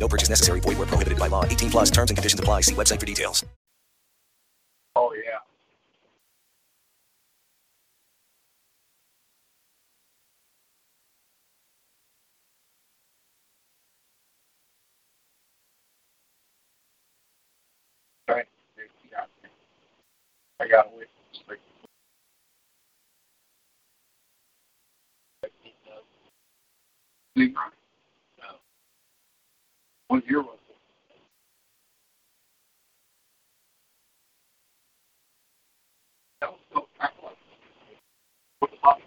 No purchase necessary. Void where prohibited by law. 18 plus terms and conditions apply. See website for details. Oh yeah. I got away from. Sleep. What year was it? That was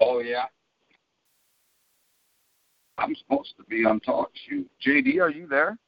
Oh yeah. I'm supposed to be on talk shoot. JD, are you there?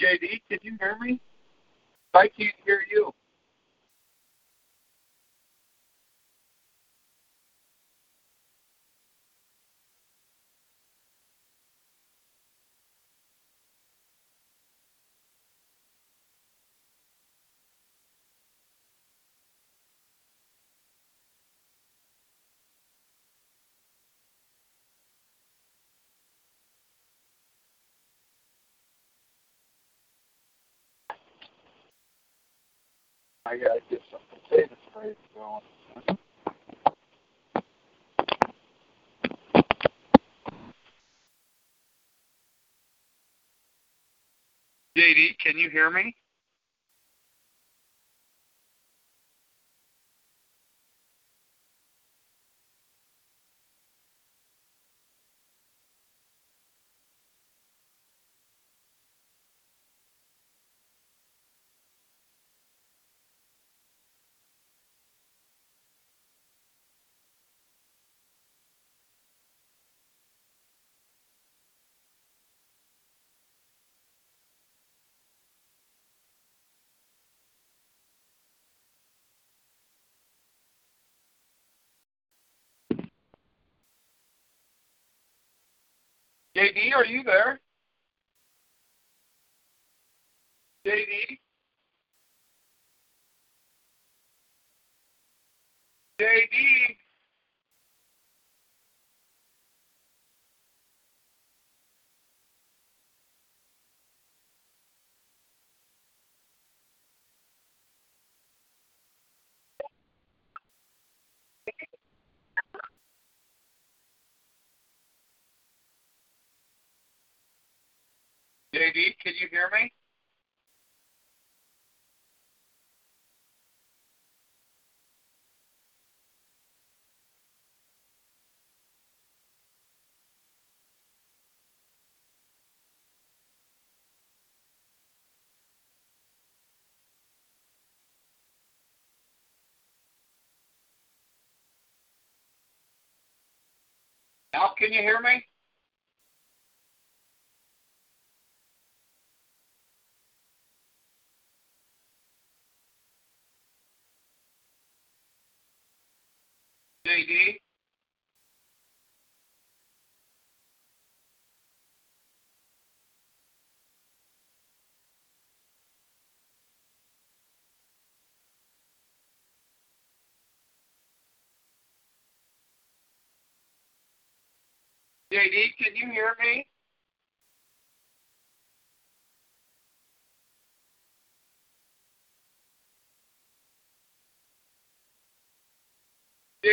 JD, can you hear me? I can't hear you. I gotta get some potato sprays going. JD, can you hear me? JD, are you there? JD? JD? JD, can you hear me? Now, can you hear me? JD? JD, can you hear me?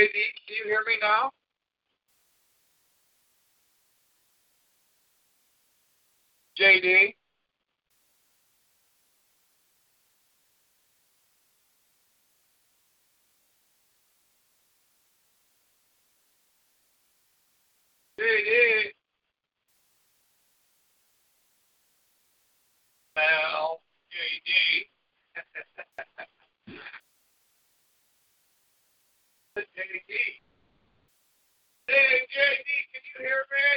JD, can you hear me now? JD? JD? Well, JD. JD. Hey, JD, can you hear me?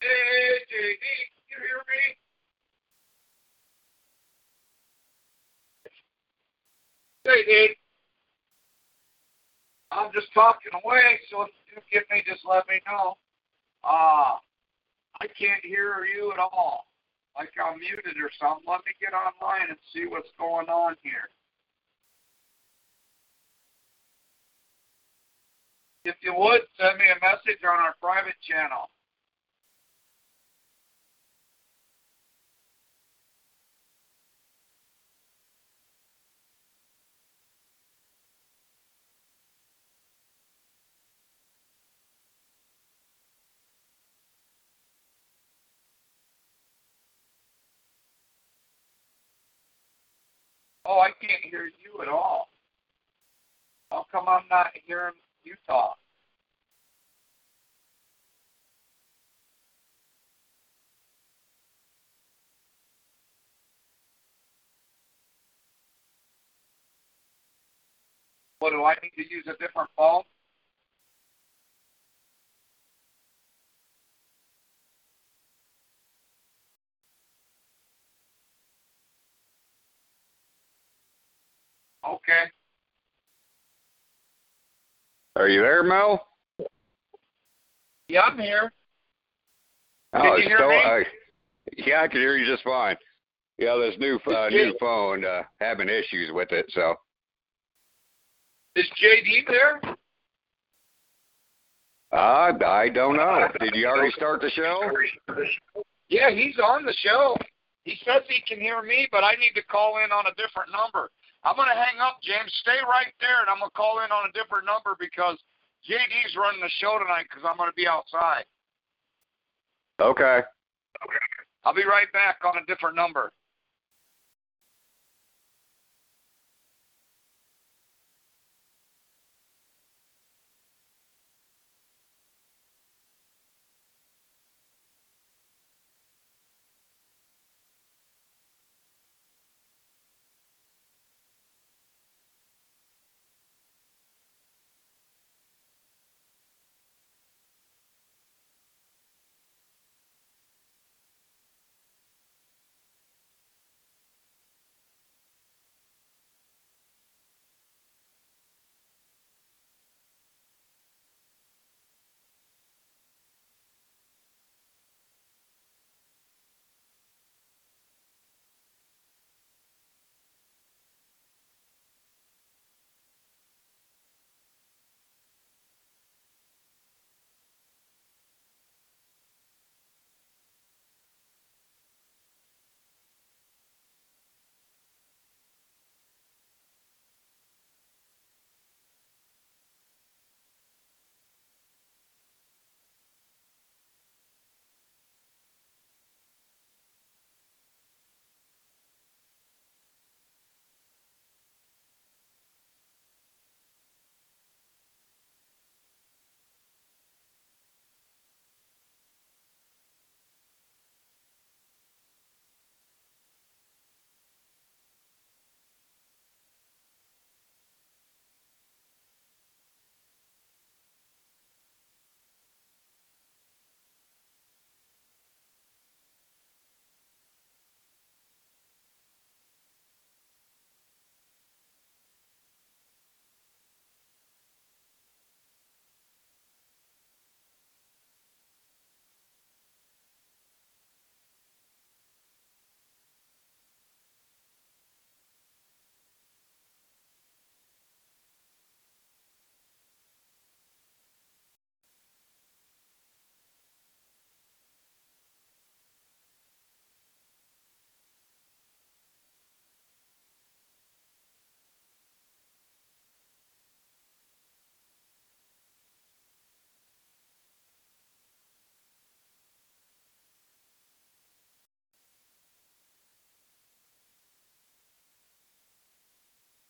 Hey, JD, can you hear me? JD, I'm just talking away, so if you get me, just let me know. Uh, I can't hear you at all. Like I'm muted or something. Let me get online and see what's going on here. If you would, send me a message on our private channel. Hello, I can't hear you at all. How come I'm not hearing you talk? What do I need to use a different phone? Okay. Are you there, Mel? Yeah, I'm here. Oh, Can you hear still, me? uh, yeah, I can hear you just fine. Yeah, this new uh, new phone uh, having issues with it, so Is JD there? uh, I don't know. Did you already start the show? Yeah, he's on the show. He says he can hear me, but I need to call in on a different number. I'm going to hang up, James. Stay right there, and I'm going to call in on a different number because JD's running the show tonight because I'm going to be outside. Okay. I'll be right back on a different number.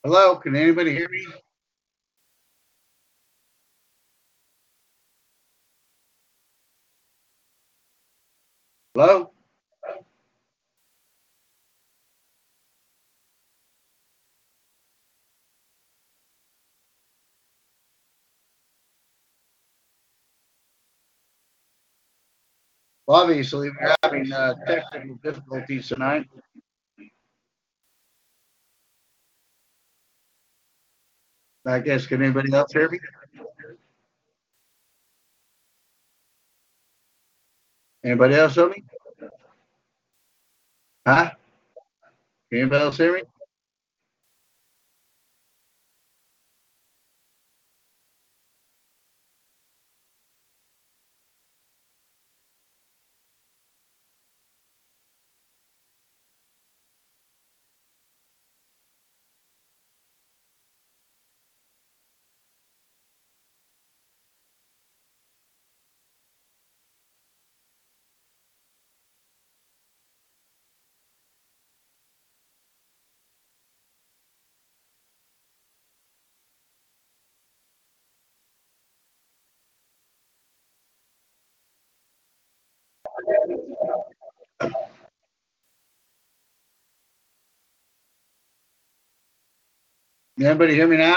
Hello, can anybody hear me? Hello? Obviously, we're having uh, technical difficulties tonight. I guess, can anybody else hear me? Anybody else hear me? Huh? Can Anybody else hear me? Anybody hear me now?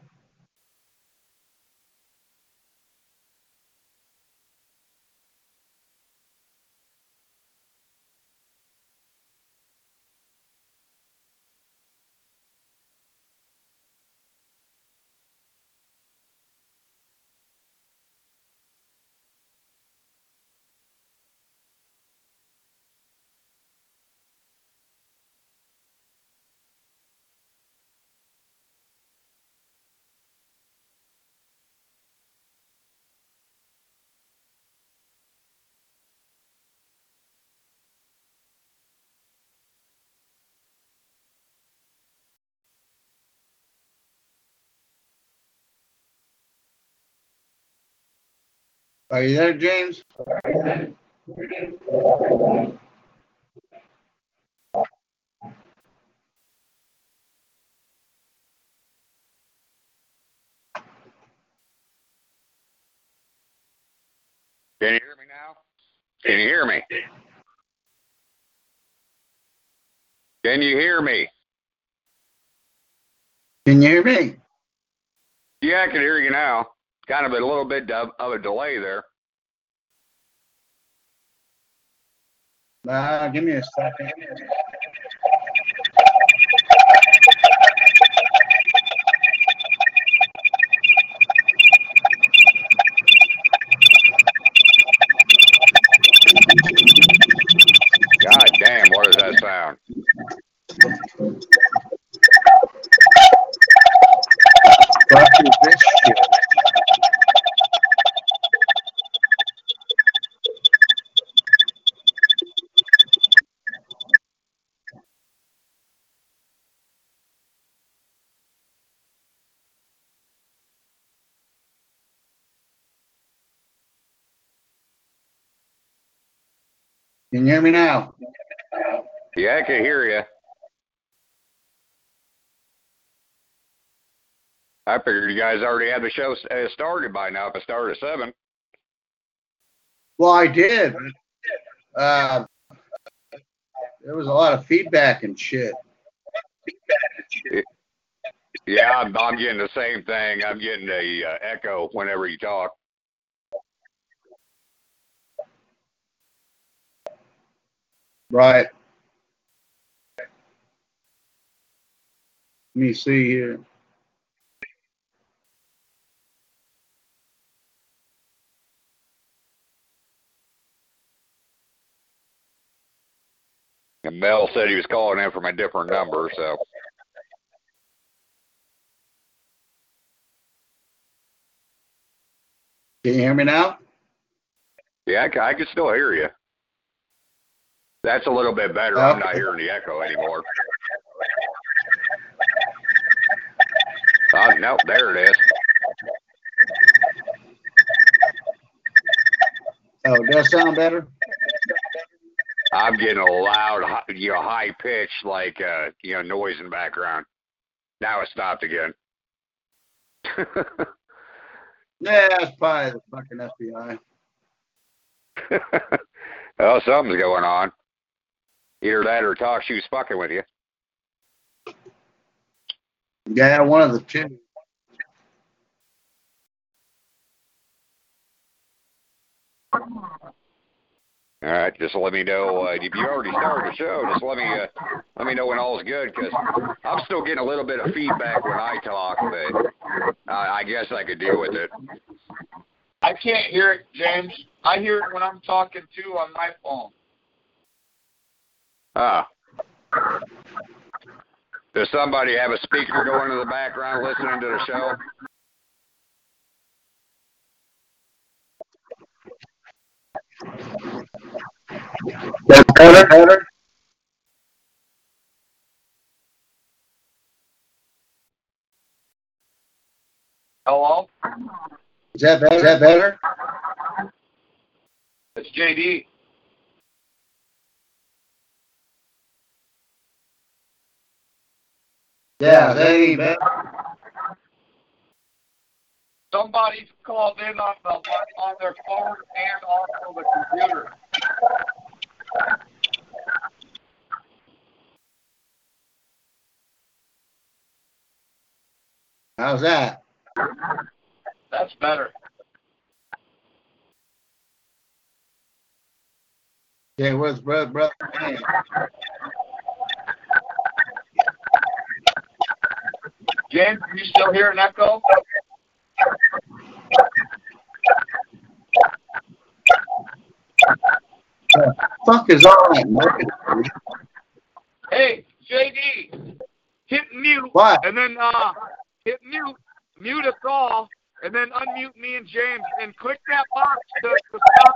Are you there, James? Can you hear me now? Can you hear me? Can you hear me? Can you hear me? Yeah, I can hear you now. Kind of a little bit of, of a delay there. Uh, give me a second. God damn, what does that sound? Fuck is this shit? Can you hear me now? Yeah, I can hear you. I figured you guys already had the show uh, started by now. If it started at seven. Well, I did. Uh, there was a lot of feedback and shit. Yeah, I'm, I'm getting the same thing. I'm getting a uh, echo whenever you talk. Right. Let me see here. And Mel said he was calling in from a different number, so Can you hear me now? yeah, I, ca- I can still hear you. That's a little bit better. I'm not hearing the echo anymore. Oh, no, there it is. Oh, does sound better? I'm getting a loud, you know, high pitch, like, uh, you know, noise in the background. Now it stopped again. Yeah, it's probably the fucking FBI. well, something's going on. Either that or TalkShoe's fucking with you. Yeah, one of the two. All right, just let me know uh, if you already started the show. Just let me uh, let me know when all's good, because I'm still getting a little bit of feedback when I talk, but uh, I guess I could deal with it. I can't hear it, James. I hear it when I'm talking too on my phone. Ah, Does somebody have a speaker going in the background listening to the show? That's better, better. Hello? Is that better? Is that better? It's JD. Yeah, that ain't. Somebody's called in on the on their phone and also the computer. How's that? That's better. Yeah, where's brother, brother? Man. James, are you still hear an echo? Fuck is market? Hey, JD, hit mute What? and then uh hit mute, mute us all, and then unmute me and James, and click that box to, to stop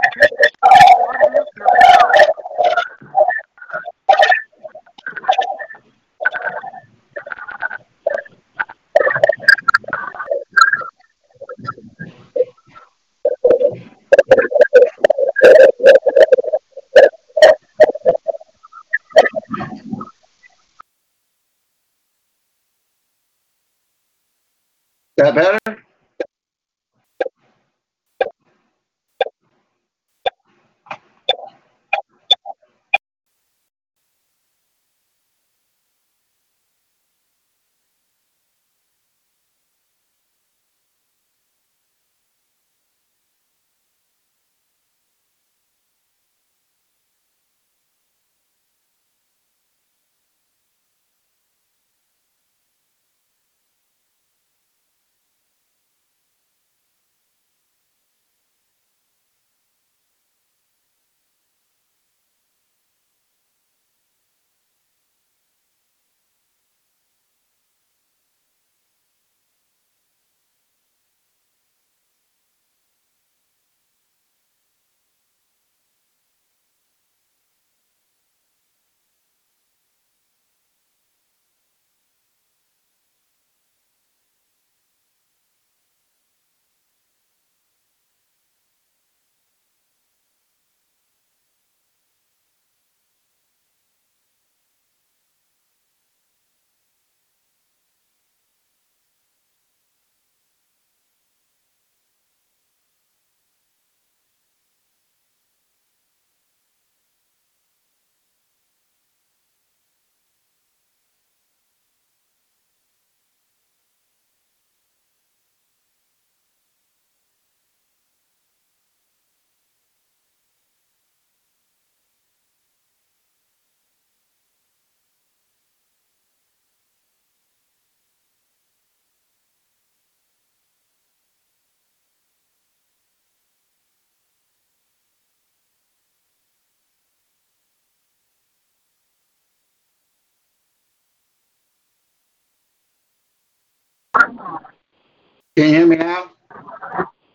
Can you hear me now?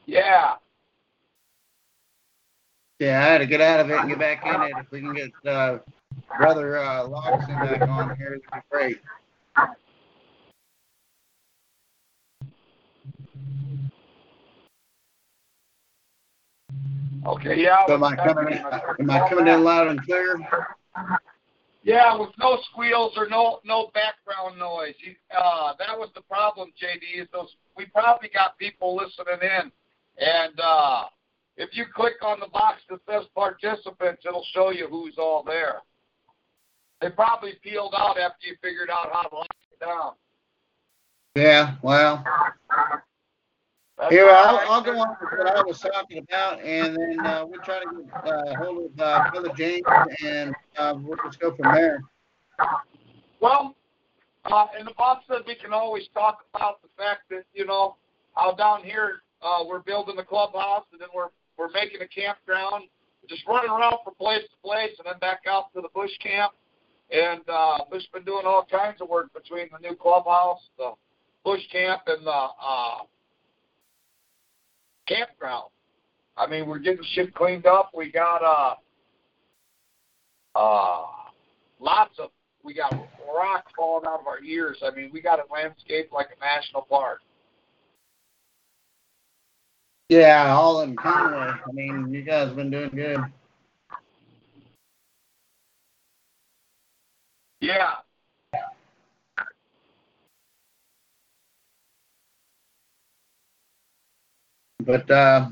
Yeah. Yeah, I had to get out of it and get back in it. If we can get uh, brother uh, Loxton back on here, it'd be great. Okay. Yeah. So am I coming? In, am I coming in loud and clear? Yeah, with no squeals or no no background noise. Uh, that was the problem, JD. Is those we probably got people listening in, and uh, if you click on the box that says participants, it'll show you who's all there. They probably peeled out after you figured out how to lock it down. Yeah. Well, here I'll. I'll go on with what I was talking about, and then uh, we'll try to get uh, hold of uh, brother James, and uh, we'll just go from there. Well, uh, in the box said we can always talk about the fact that you know how down here uh, we're building the clubhouse and then we're we're making a campground, just running around from place to place and then back out to the bush camp. And uh, Bush been doing all kinds of work between the new clubhouse, the bush camp, and the uh, campground. I mean, we're getting shit cleaned up. We got uh, uh, lots of we got rock falling out of our ears. I mean, we got it landscaped like a national park. Yeah, all in Conway. I mean, you guys been doing good. Yeah. But uh,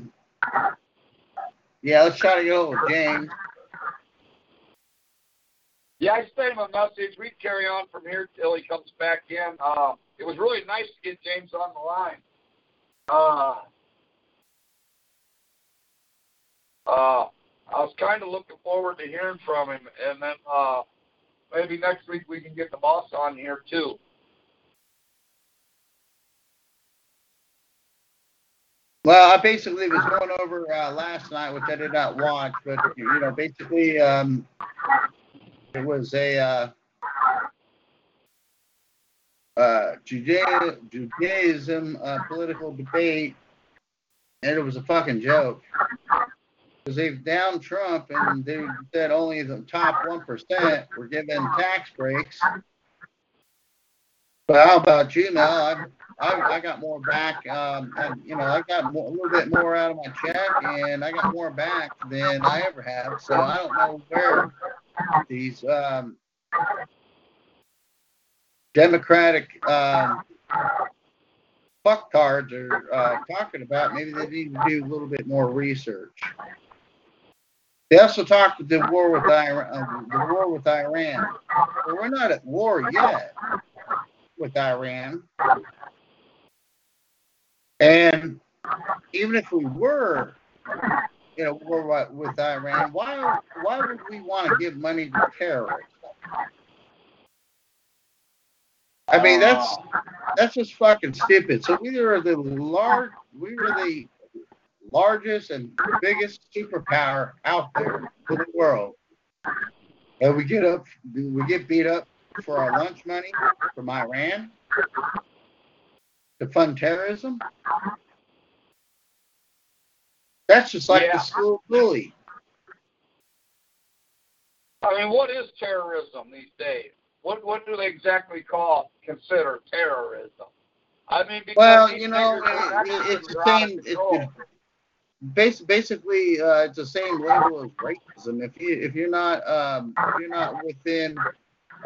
yeah, let's try to go with James. Yeah, I sent him a message. We carry on from here till he comes back in. Uh, it was really nice to get James on the line. Uh, uh, I was kind of looking forward to hearing from him, and then uh, maybe next week we can get the boss on here too. Well, I basically was going over uh, last night, which I did not watch, but you know, basically, um, it was a uh, uh, Judaism uh, political debate, and it was a fucking joke. Because they've downed Trump and they said only the top 1% were given tax breaks. But how about you, now? I, I, I got more back. Um, and, you know, I got more, a little bit more out of my check, and I got more back than I ever have. So I don't know where these um, Democratic um, fucktards are uh, talking about. Maybe they need to do a little bit more research. They also talked about the war with Iran. Uh, the war with Iran. Well, we're not at war yet with Iran, and even if we were in a war with Iran, why why would we want to give money to terrorists? I mean, that's that's just fucking stupid. So we are the large, we are the largest and biggest superpower out there in the world, and we get up, we get beat up for our lunch money from Iran to fund terrorism. That's just like Yeah. the school bully. I mean, what is terrorism these days? What what do they exactly call consider terrorism? I mean, because Well, you know, it- it's the same- it's. Basically, uh, it's the same level as racism. If you if you're not um, if you're not within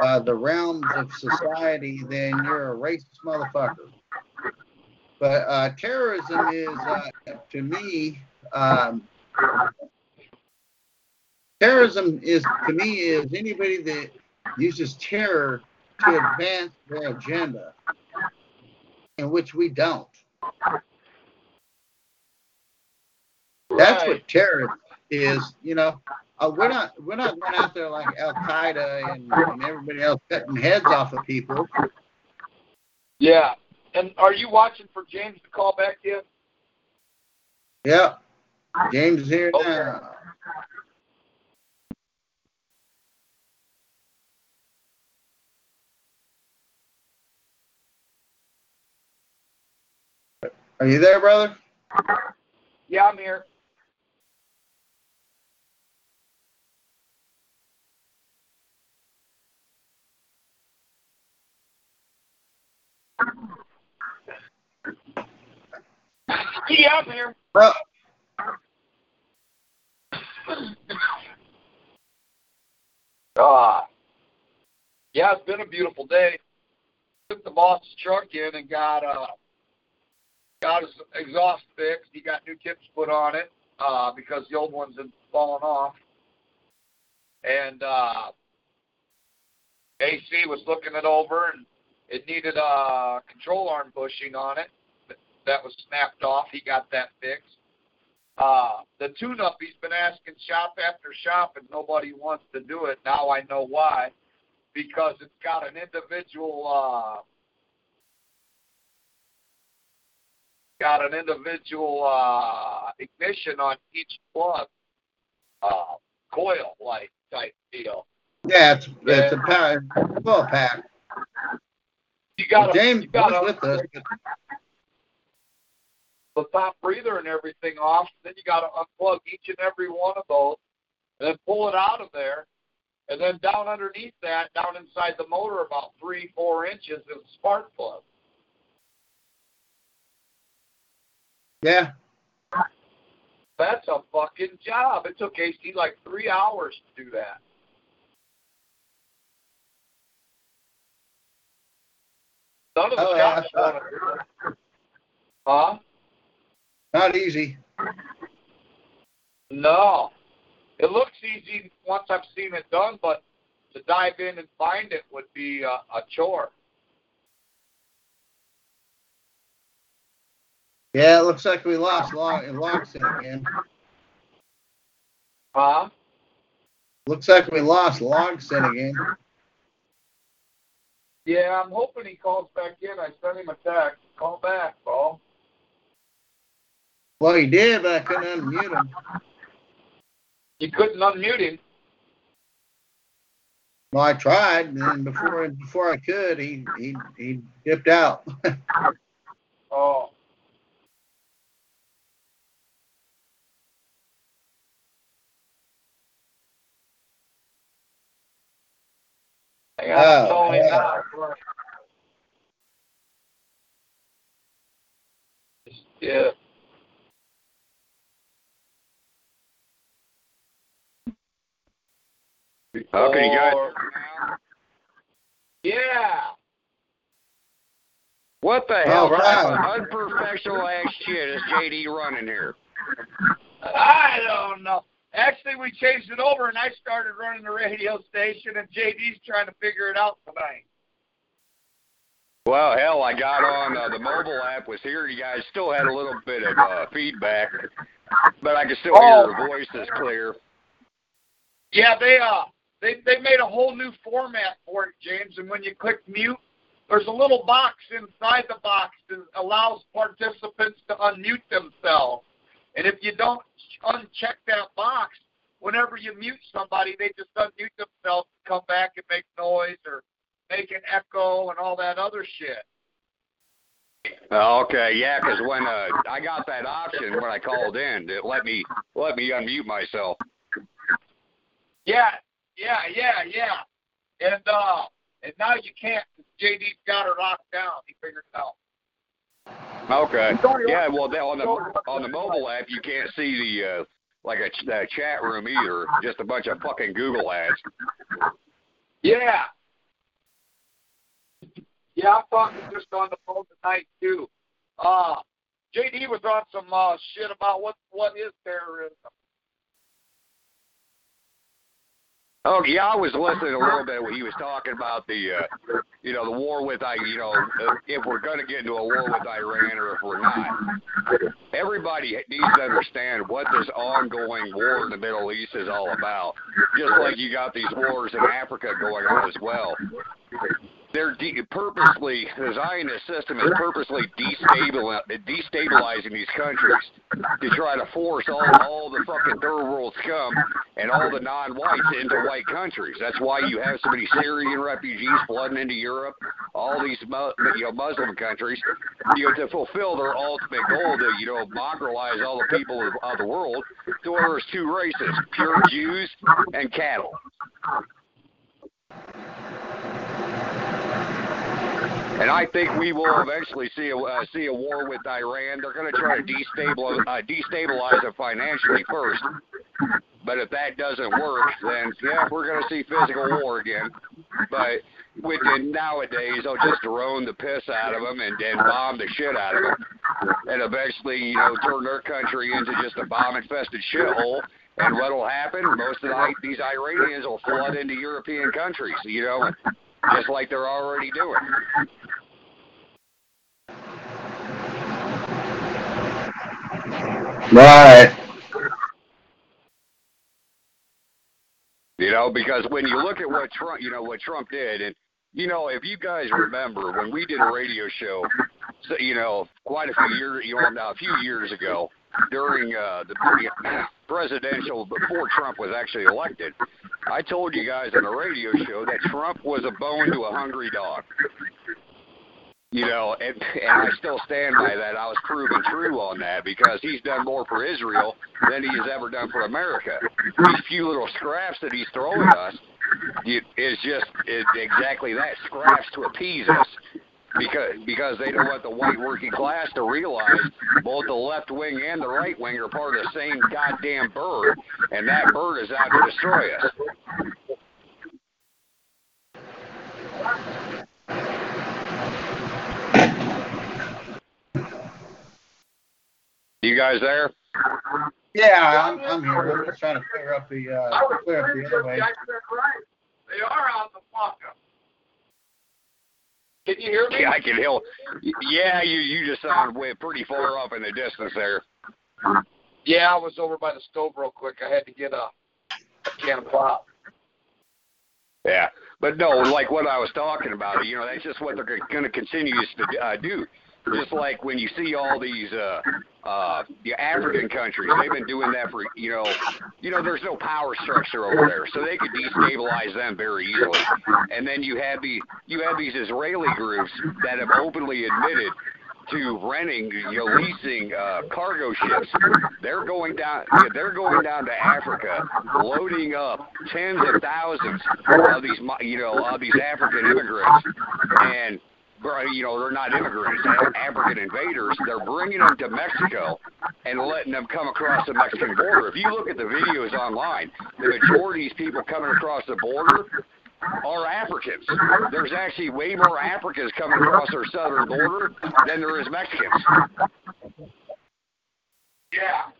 uh, the realms of society, then you're a racist motherfucker. But uh, terrorism is, uh, to me, um, terrorism is to me is anybody that uses terror to advance their agenda, in which we don't. That's what terror is. You know, uh, we're not we're not going out there like Al Qaeda and, and everybody else cutting heads off of people. Yeah. And are you watching for James to call back yet? Yep. James is here Okay. now. Are you there, brother? Yeah, I'm here. Yeah, I'm here. Well, Ah, yeah, it's been a beautiful day. Took the boss's truck in and got uh got his exhaust fixed. He got new tips put on it uh, because the old ones had fallen off. And uh, AC was looking it over, and it needed a control arm bushing on it. That was snapped off. He got that fixed. Uh, the tune-up, he's been asking shop after shop, and nobody wants to do it. Now I know why. Because it's got an individual uh, got an individual uh, ignition on each plug, uh, coil like type deal. Yeah, it's it's a well pack. You got James you got with us. the top breather and everything off. Then you got to unplug each and every one of those, and then pull it out of there, and then down underneath that, down inside the motor, about three four inches, is a spark plug. Yeah, That's a fucking job. It took AC like three hours to do that. Of the Oh, yeah, shops want to do it. Huh? not easy. No. It looks easy once I've seen it done, but to dive in and find it would be a, a chore. Yeah, it looks like we lost Long Longson again. Huh? Looks like we lost Longson again. Yeah, I'm hoping he calls back in. I sent him a text. Call back, Paul. Well, he did, but I couldn't unmute him. You couldn't unmute him. Well, I tried, and before before I could, he he he dipped out. Oh. I gotta Oh, call him yeah. out. Yeah. Okay, you guys. Or- Yeah. What the hell All right. unprofessional ass shit is JD running here? I don't know. Actually, we changed it over, and I started running the radio station, and JD's trying to figure it out tonight. Well, hell, I got on uh, the mobile app was here. You guys still had a little bit of uh, feedback, but I could still Oh. hear your voices clear. Yeah, they uh they they made a whole new format for it, James. And when you click mute, there's a little box inside the box that allows participants to unmute themselves. And if you don't uncheck that box, whenever you mute somebody, they just unmute themselves, come back and make noise or make an echo and all that other shit. Uh, okay, yeah, 'cause when uh, I got that option when I called in, it let me let me unmute myself. Yeah, yeah, yeah, yeah. And uh and now you can't. JD's got her locked down. He figured it out. Okay. Yeah, well, on the on the mobile app, you can't see the uh, like a ch- uh, chat room either. Just a bunch of fucking Google ads. Yeah. Yeah, I'm talking just on the phone tonight too. Uh JD was on some uh shit about what what is terrorism. Oh yeah, I was listening a little bit when he was talking about the, uh, you know, the war with I, you know, if we're going to get into a war with Iran or if we're not. Everybody needs to understand what this ongoing war in the Middle East is all about. Just like you got these wars in Africa going on as well. They're de- purposely, the Zionist system is purposely destabil- destabilizing these countries to try to force all, all the fucking third world scum and all the non-whites into white countries. That's why you have so many Syrian refugees flooding into Europe, all these you know, Muslim countries, you know, to fulfill their ultimate goal to, you know, mongrelize all the people of, of the world to where there's two races, pure Jews and cattle. And I think we will eventually see a uh, see a war with Iran. They're going to try to destabilize uh, destabilize it financially first. But if that doesn't work, then yeah, we're going to see physical war again. But with nowadays, they'll just drone the piss out of them and, and bomb the shit out of them, and eventually, you know, turn their country into just a bomb-infested shithole. And what'll happen? Most of the, these Iranians will flood into European countries, you know, just like they're already doing. Right. You know, because when you look at what Trump, you know, what Trump did, and you know, if you guys remember when we did a radio show, you know, quite a few years, you know, now a few years ago, during uh, the presidential before Trump was actually elected, I told you guys on the radio show that Trump was a bone to a hungry dog. You know, and, and I still stand by that. I was proven true on that because he's done more for Israel than he has ever done for America. These few little scraps that he's throwing us is just is exactly that scraps to appease us because because they don't want the white working class to realize both the left wing and the right wing are part of the same goddamn bird, and that bird is out to destroy us. You guys there? Yeah, I'm, I'm here. I'm just trying to clear up the uh, clear up the other way. They are on the fuck up. Can you hear me? Yeah, I can hear. Yeah, you you just sound way pretty far off in the distance there. Yeah, I was over by the stove real quick. I had to get a can of pop. Yeah, but no, like what I was talking about, you know, that's just what they're going to continue to uh, do. Just like when you see all these uh, uh, the African countries, they've been doing that for you know, you know, there's no power structure over there, so they could destabilize them very easily. And then you have the you have these Israeli groups that have openly admitted to renting, you know, leasing uh, cargo ships. They're going down. They're going down to Africa, loading up tens of thousands of these, you know, of these African immigrants, and you know, they're not immigrants, they're African invaders. They're bringing them to Mexico and letting them come across the Mexican border. If you look at the videos online, the majority of these people coming across the border are Africans. There's actually way more Africans coming across our southern border than there is Mexicans. Yeah.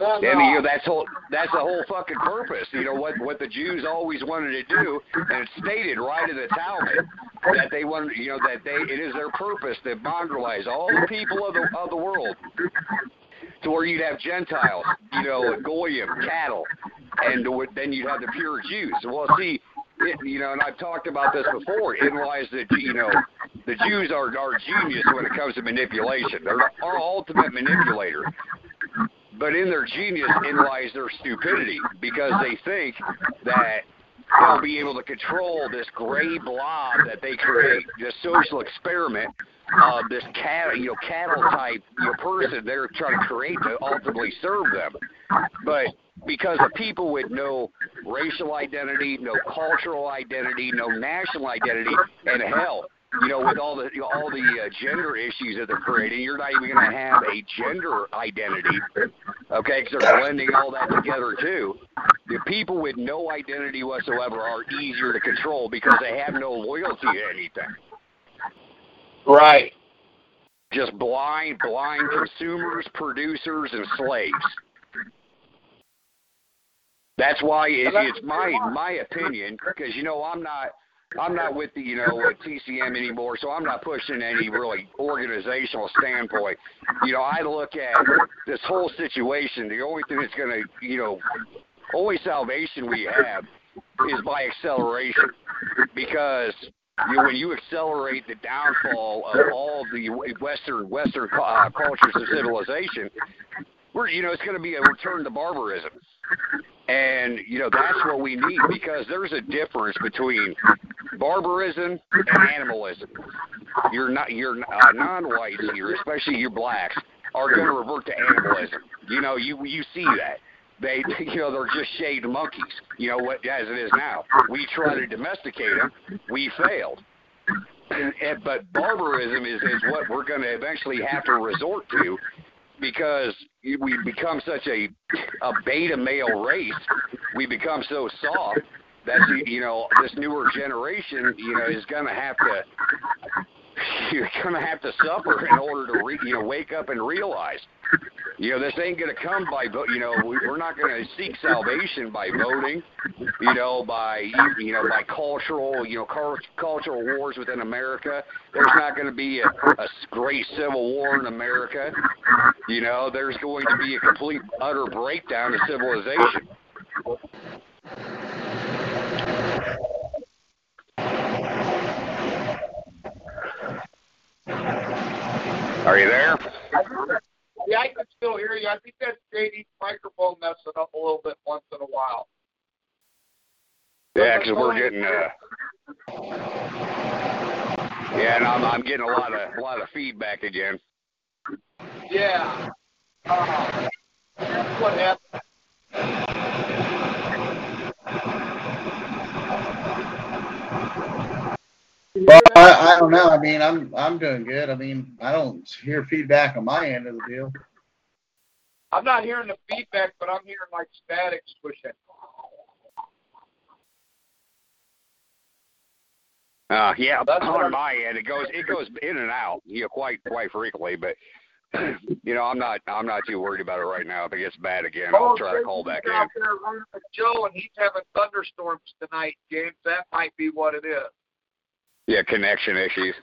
And you know that's whole that's the whole fucking purpose. You know what what the Jews always wanted to do, and it's stated right in the Talmud that they want you know that they it is their purpose to mongrelize all the people of the of the world to where you'd have Gentiles, you know, goyim, cattle, and then you'd have the pure Jews. Well, see, it, you know, and I've talked about this before. It lies that you know the Jews are are genius when it comes to manipulation. They're our ultimate manipulator. But in their genius in lies their stupidity because they think that they'll be able to control this gray blob that they create, this social experiment of this cattle, you know, cattle type you know, person they're trying to create to ultimately serve them. But because of people with no racial identity, no cultural identity, no national identity, and hell, you know, with all the all the uh, gender issues that they're creating, you're not even going to have a gender identity, okay? Because they're blending all that together too. The people with no identity whatsoever are easier to control because they have no loyalty to anything. Right. Just blind, blind consumers, producers, and slaves. That's why it, it's my my opinion because you know I'm not I'm not with the you know TCM anymore, so I'm not pushing any really organizational standpoint. You know, I look at this whole situation. The only thing that's going to you know, only salvation we have is by acceleration, because you know, when you accelerate the downfall of all the Western Western uh, cultures of civilization, we're you know it's going to be a return to barbarism. And you know that's what we need because there's a difference between barbarism and animalism. You're not you're uh, non-whites here, especially you blacks, are going to revert to animalism. You know you you see that they you know they're just shaved monkeys. You know what as it is now. We try to domesticate them, we failed. And, but barbarism is is what we're going to eventually have to resort to because we become such a a beta male race. We become so soft that you know this newer generation you know is going to have to you're going to have to suffer in order to re, you know wake up and realize you know this ain't going to come by vote you know we, we're not going to seek salvation by voting you know by you know by cultural you know cultural wars within america. There's not going to be a, a great civil war in america. You know there's going to be a complete utter breakdown of civilization. Are you there? Yeah, I can still hear you. I think that's JD's microphone messing up a little bit once in a while. Yeah, 'cause we're getting uh. Yeah, and I'm I'm getting a lot of a lot of feedback again. Yeah. Uh, that's what happened. Well, I, I don't know. I mean, I'm I'm doing good. I mean, I don't hear feedback on my end of the deal. I'm not hearing the feedback, but I'm hearing like static swishing. Uh, yeah, That's what on I'm- my end, it goes it goes in and out, you know, quite quite frequently. But you know, I'm not I'm not too worried about it right now. If it gets bad again, I'll try to call back he's in. out there running with Joe, and he's having thunderstorms tonight, James. That might be what it is. Yeah, connection issues.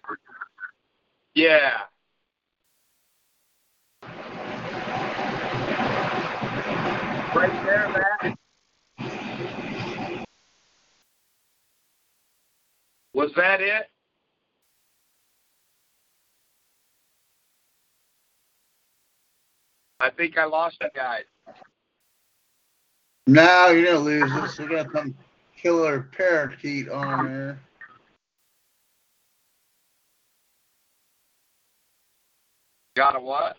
Yeah. Right there, Matt. Was that it? I think I lost you guys. No, you didn't lose this. We got some killer parakeet on there. Got a what?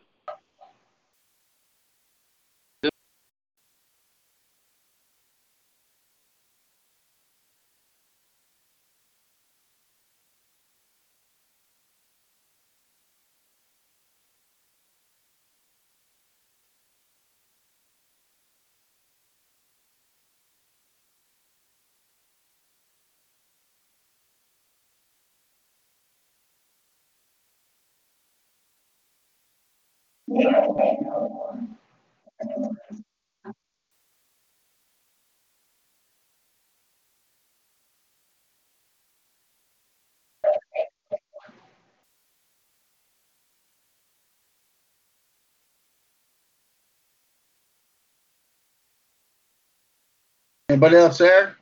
Anybody else there?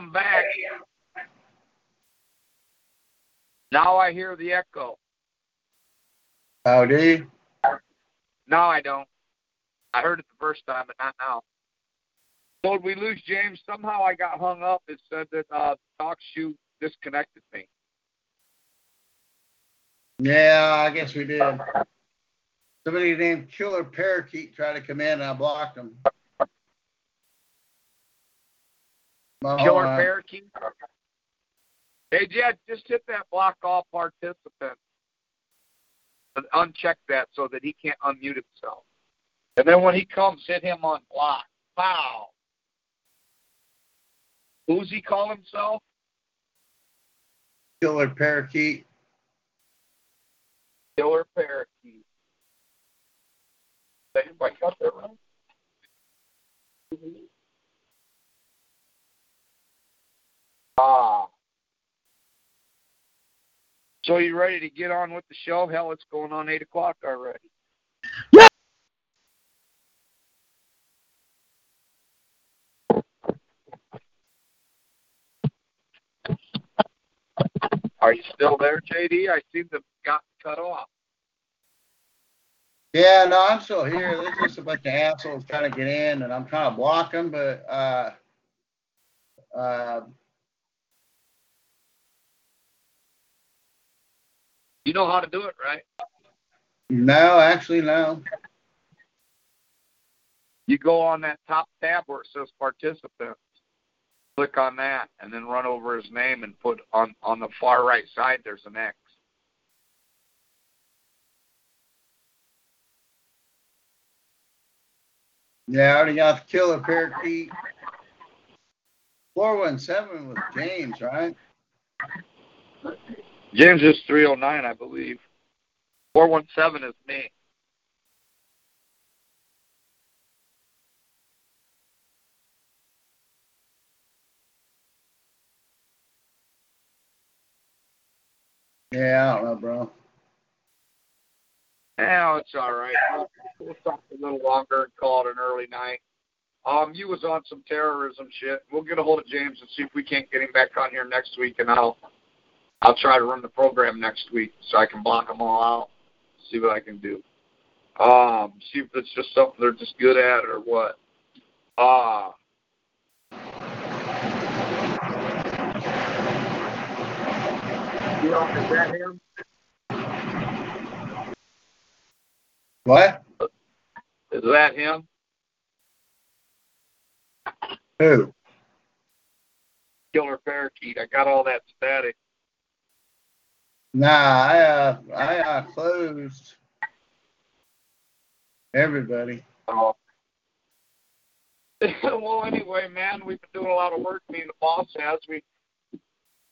I'm back. Now I hear the echo. Howdy. No, I don't. I heard it the first time, but not now. So did we lose James? Somehow I got hung up. It said that uh, talk shoe disconnected me. Yeah, I guess we did. Somebody named Killer Parakeet tried to come in and I blocked him. Well, hold Killer on. parakeet. Hey, Jed, just hit that block all participants. And uncheck that so that he can't unmute himself. And then when he comes, hit him on block. Wow. Who's he call himself? Killer Parakeet. Killer parakeet. Did everybody got that right? Ah. So you ready to get on with the show? Hell, it's going on eight o'clock already. Are you still there, JD? I seem to have got cut off. Yeah, no, I'm still here. There's just a bunch of assholes trying to get in, and I'm trying to block them, but uh, uh, You know how to do it, right? no, actually, no. You go on that top tab where it says participants. Click on that and then run over his name and put on on the far right side there's an X. Yeah, I already got the Killer Parakeet. 417 with James, right? James is three oh nine, I believe. Four one seven is me. Yeah, I don't know, bro. Yeah, it's all right. We'll, we'll talk a little longer and call it an early night. Um, you was on some terrorism shit. We'll get a hold of James and see if we can't get him back on here next week, and I'll I'll try to run the program next week so I can block them all out. See what I can do. Um, see if it's just something they're just good at or what. Uh you know, is that him? What? Is that him? Who? Killer parakeet. I got all that static. Nah, I uh, I uh, closed everybody. Well, anyway, man, we've been doing a lot of work. Me and the boss has. We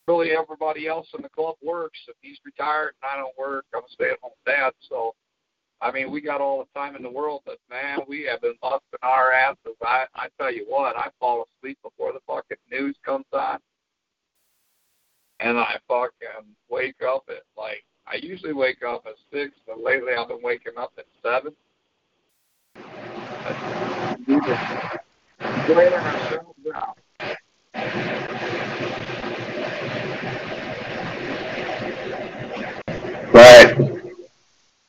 really everybody else in the club works. And he's retired, and I don't work. I'm a stay-at-home dad, so I mean, we got all the time in the world. But man, we have been busting our asses. I I tell you what, I fall asleep before the fucking news comes on, and I fucking wake up at like I usually wake up at six, but lately I've been waking up at seven. Wearing ourselves out. Right.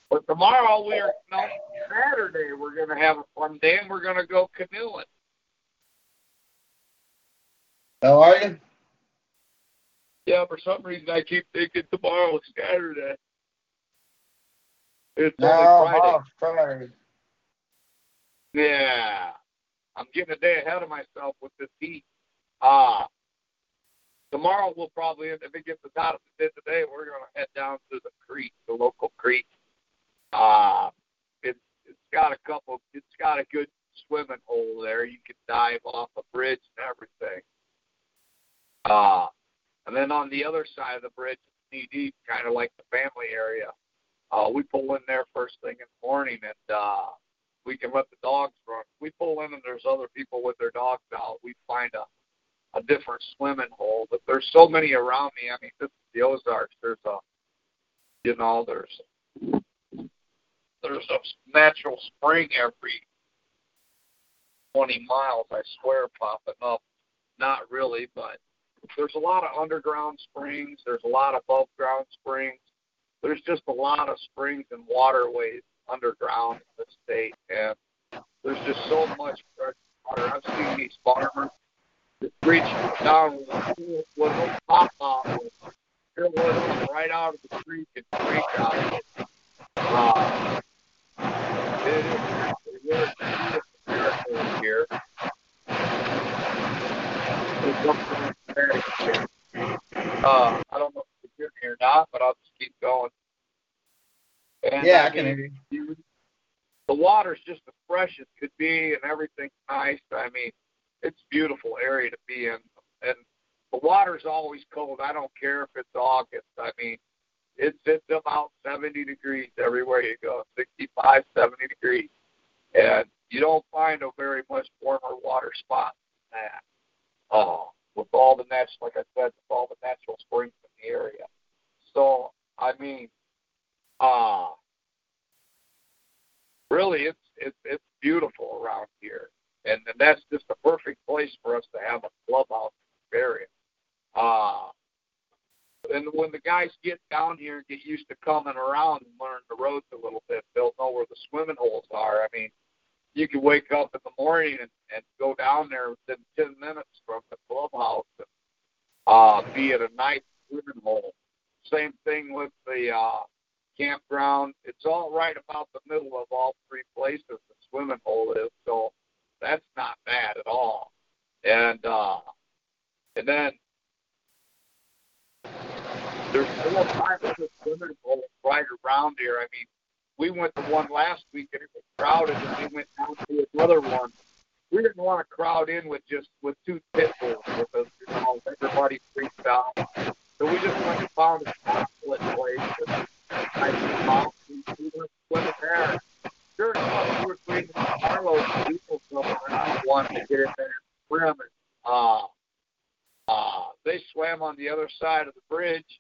But tomorrow we're no Saturday we're gonna have a fun day and we're gonna go canoeing. How are you? For some reason I keep thinking tomorrow is Saturday. It's No, only Friday. Yeah. I'm getting a day ahead of myself with this heat. Uh tomorrow we'll probably if it gets as hot as it did today, we're gonna head down to the creek, the local creek. Uh it's it's got a couple it's got a good swimming hole there. You can dive off a bridge and everything. Uh and then on the other side of the bridge, knee deep, kind of like the family area. Uh, we pull in there first thing in the morning, and uh, we can let the dogs run. We pull in, and there's other people with their dogs out. We find a a different swimming hole, but there's so many around me. I mean, this is the Ozarks. There's a, you know, there's there's a natural spring every 20 miles. I swear, popping up. Not really, but there's a lot of underground springs. There's a lot of above ground springs. There's just a lot of springs and waterways underground in the state, and there's just so much fresh water. I've seen these farmers just reach down with a pop off fill it right out of the creek and drink out of it. Uh, it is really beautiful here. It's something very uh, I don't know if you can hear me or not, but I'll just keep going. And Yeah, I can hear you. The water's just as fresh as could be, and everything's nice. I mean, it's a beautiful area to be in, and the water's always cold. I don't care if it's August. I mean, it's it's about 70 degrees everywhere you go, 65, 70 degrees, and you don't find a very much warmer water spot than that. Oh, with all the natural, like I said, with all the natural springs in the area. So, I mean, uh really, it's it's it's beautiful around here, and, and that's just the perfect place for us to have a clubhouse area. Uh, and when the guys get down here and get used to coming around and learn the roads a little bit, they'll know where the swimming holes are. I mean, you can wake up in the morning and, and go down there within 10 minutes from the clubhouse and uh, be at a nice swimming hole. Same thing with the uh, campground. It's all right about the middle of all three places the swimming hole is, so that's not bad at all. And uh, and then there's four five other swimming holes right around here. I mean, we went to one last week and it was crowded, and we went down to another one. We didn't want to crowd in with just with two pit bulls with us, you know, everybody freaked out. So we just went and found a split place. And I we went there. Sure enough, we were carloads of people coming around wanting to get in there and swim. And, uh, uh, they swam on the other side of the bridge,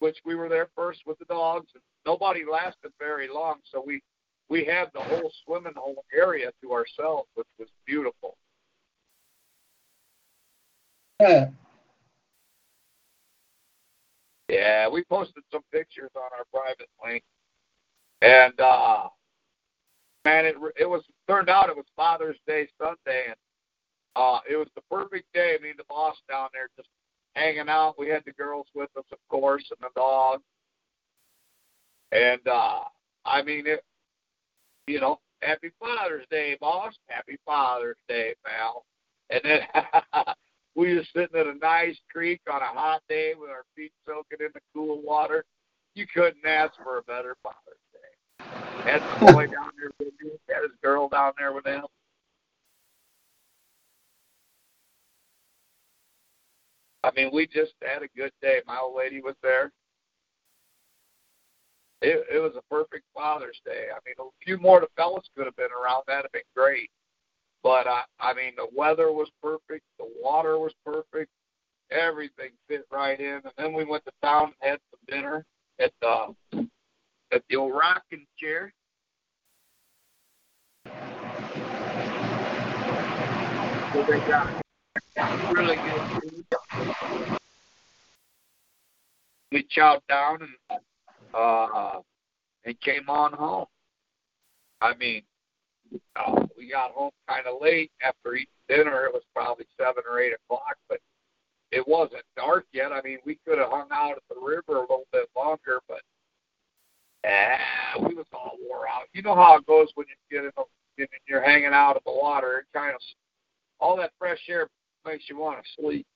which we were there first with the dogs. And nobody lasted very long, so we we had the whole swimming hole area to ourselves, which was beautiful. Yeah. Yeah, we posted some pictures on our private link, and uh, man, it it was turned out it was Father's Day Sunday, and uh, it was the perfect day. I mean, the boss down there just hanging out. We had the girls with us, of course, and the dog, and uh, I mean it. You know, Happy Father's Day, boss. Happy Father's Day, pal. And then we were sitting at a nice creek on a hot day with our feet soaking in the cool water. You couldn't ask for a better Father's Day. Had the boy down there with me, had his girl down there with him. I mean, we just had a good day. My old lady was there. It, it was a perfect Father's Day. I mean, a few more of the fellas could have been around. That'd have been great. But I, I mean, the weather was perfect. The water was perfect. Everything fit right in. And then we went to town and had some dinner at the at the old rocking chair. So they got really good. We chowed down and uh and came on home. I mean, uh, we got home kind of late after eating dinner. It was probably seven or eight o'clock, but it wasn't dark yet. I mean, we could have hung out at the river a little bit longer, but uh, we was all wore out. You know how it goes when you get in, the, you're hanging out at the water. It kind of all that fresh air makes you want to sleep.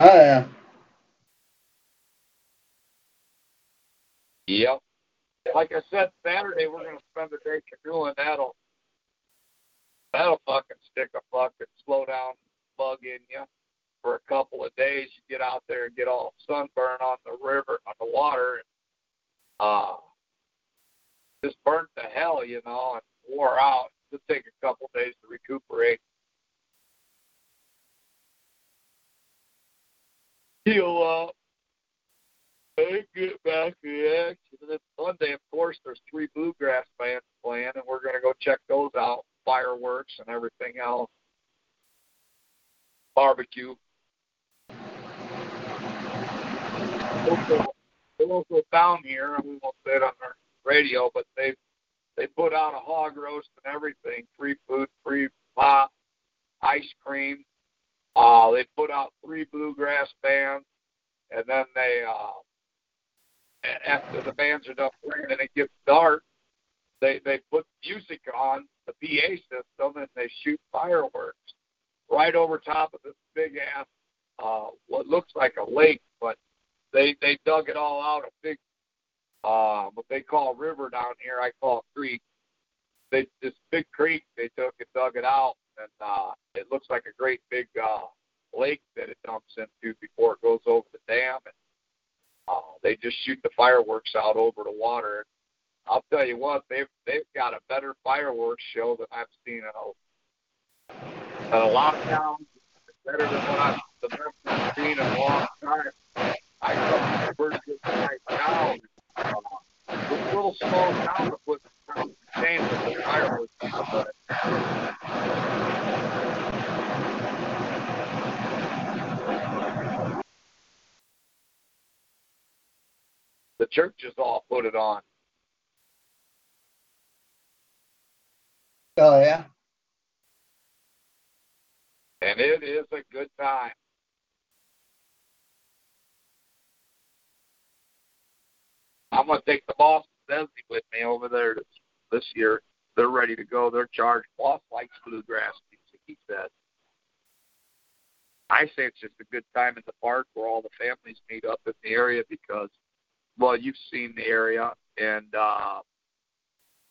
Oh yeah. Yep. Like I said, Saturday we're gonna spend the day canoeing. That'll that'll fucking stick a fucking slow down bug in you for a couple of days. You get out there and get all sunburned on the river, on the water, and uh, just burnt to hell, you know, and wore out. It'll take a couple of days to recuperate. Heal up. And get back to action. And then Monday, of course, there's three bluegrass bands playing, and we're going to go check those out. Fireworks and everything else. Barbecue. Also, also down here, and we won't say it on our radio, but they they put out a hog roast and everything, free food, free pop, ice cream. Uh, they put out three bluegrass bands, and then they uh, after the bands are done playing and it gets dark, they they put music on the PA system and they shoot fireworks right over top of this big ass uh what looks like a lake, but they they dug it all out a big uh what they call river down here, I call it creek. They this big creek they took and dug it out and uh it looks like a great big uh lake that it dumps into before it goes over the dam and uh, they just shoot the fireworks out over the water. I'll tell you what, they've they've got a better fireworks show than I've seen in a, in a lot of better than what I've the best I've seen in a long time. I come from Bird Night Town. Uh, a little small town to put town contained with the fireworks, but the churches all put it on. Oh yeah. and it is a good time. I'm gonna take the boss Desi with me over there this, this year. They're ready to go. They're charged. Boss likes bluegrass music. He said. I say it's just a good time in the park where all the families meet up in the area because, well, you've seen the area and uh,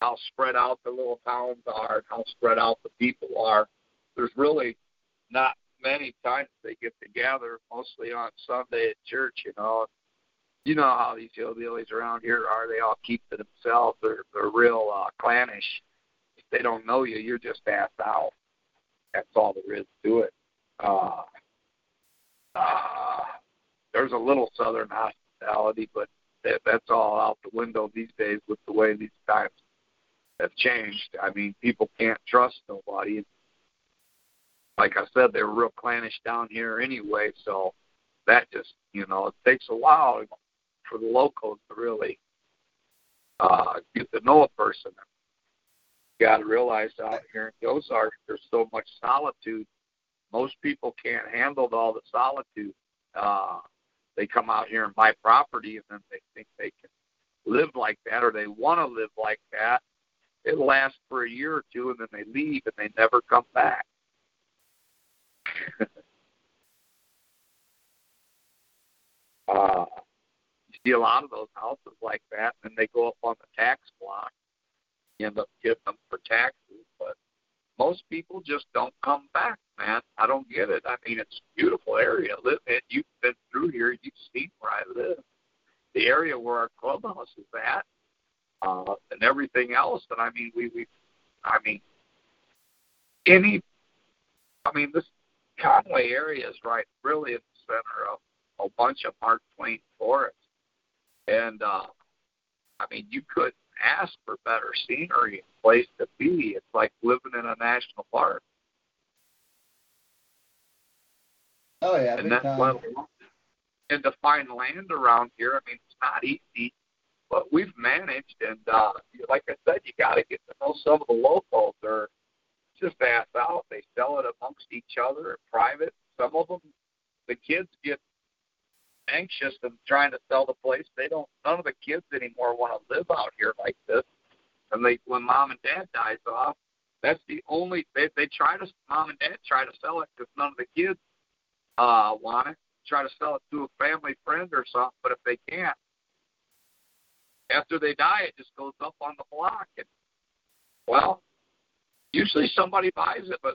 how spread out the little towns are, and how spread out the people are. There's really not many times they get together, mostly on Sunday at church, you know. You know how these hillbillies around here are. They all keep to themselves. They're they're real uh, clannish. If they don't know you, you're just asked out. That's all there is to it. Uh, uh, there's a little southern hospitality, but that, that's all out the window these days with the way these times have changed. I mean, people can't trust nobody. like I said, they were real clannish down here anyway. So that just, you know, it takes a while for the locals to really uh, get to know a person. You got to realize out here in the there's so much solitude. Most people can't handle all the solitude. Uh, they come out here and buy property, and then they think they can live like that, or they want to live like that. It lasts for a year or two, and then they leave, and they never come back. uh, you see a lot of those houses like that, and they go up on the tax block. You end up getting them for taxes, most people just don't come back, man. I don't get it. I mean, it's a beautiful area live in. You've been through here. You've seen where I live. The area where our clubhouse is at, uh, and everything else. And I mean, we, we, I mean, any, I mean, this Conway area is right, really in the center of a bunch of Mark Twain forests. And, uh, I mean, you couldn't ask for better scenery and place to be. It's like living in a national park. Oh yeah, and that's what and to find land around here, I mean, it's not easy, but we've managed. And uh, like I said, you got to get to know some of the locals. They're just ass out. They sell it amongst each other in private. Some of them, the kids get anxious and trying to sell the place. They don't. None of the kids anymore want to live out here like this. And they, when mom and dad dies off, that's the only. They they try to. Mom and dad try to sell it because none of the kids uh want it. Try to sell it to a family friend or something. But if they can't, after they die, it just goes up on the block. And well, usually somebody buys it, but